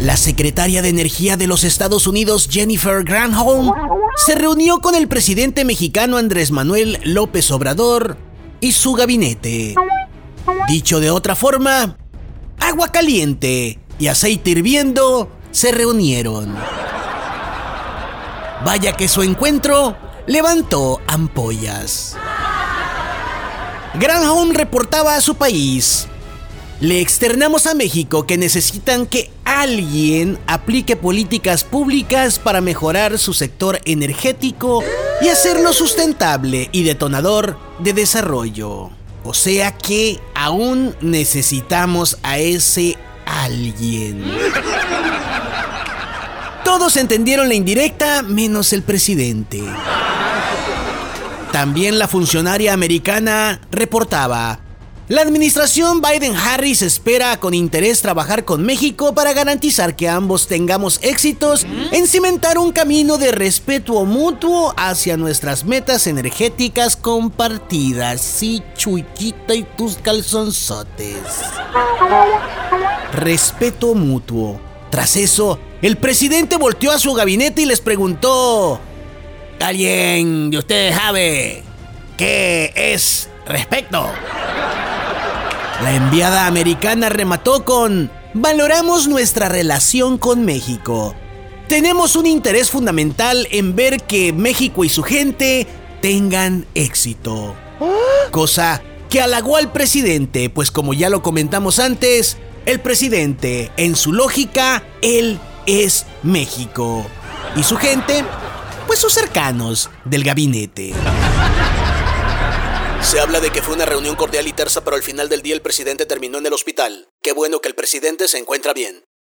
La secretaria de Energía de los Estados Unidos, Jennifer Granholm, se reunió con el presidente mexicano Andrés Manuel López Obrador y su gabinete. Dicho de otra forma, agua caliente y aceite hirviendo se reunieron. Vaya que su encuentro levantó ampollas. Granholm reportaba a su país. Le externamos a México que necesitan que alguien aplique políticas públicas para mejorar su sector energético y hacerlo sustentable y detonador de desarrollo. O sea que aún necesitamos a ese alguien. Todos entendieron la indirecta menos el presidente. También la funcionaria americana reportaba, la administración Biden-Harris espera con interés trabajar con México para garantizar que ambos tengamos éxitos en cimentar un camino de respeto mutuo hacia nuestras metas energéticas compartidas. Sí, Chuyita y tus calzonzotes. Respeto mutuo. Tras eso, el presidente volteó a su gabinete y les preguntó, ¿alguien de ustedes sabe qué es respeto? La enviada americana remató con, valoramos nuestra relación con México. Tenemos un interés fundamental en ver que México y su gente tengan éxito. Cosa que halagó al presidente, pues como ya lo comentamos antes, el presidente, en su lógica, él es México. Y su gente, pues sus cercanos del gabinete. Se habla de que fue una reunión cordial y tersa, pero al final del día el presidente terminó en el hospital. Qué bueno que el presidente se encuentra bien.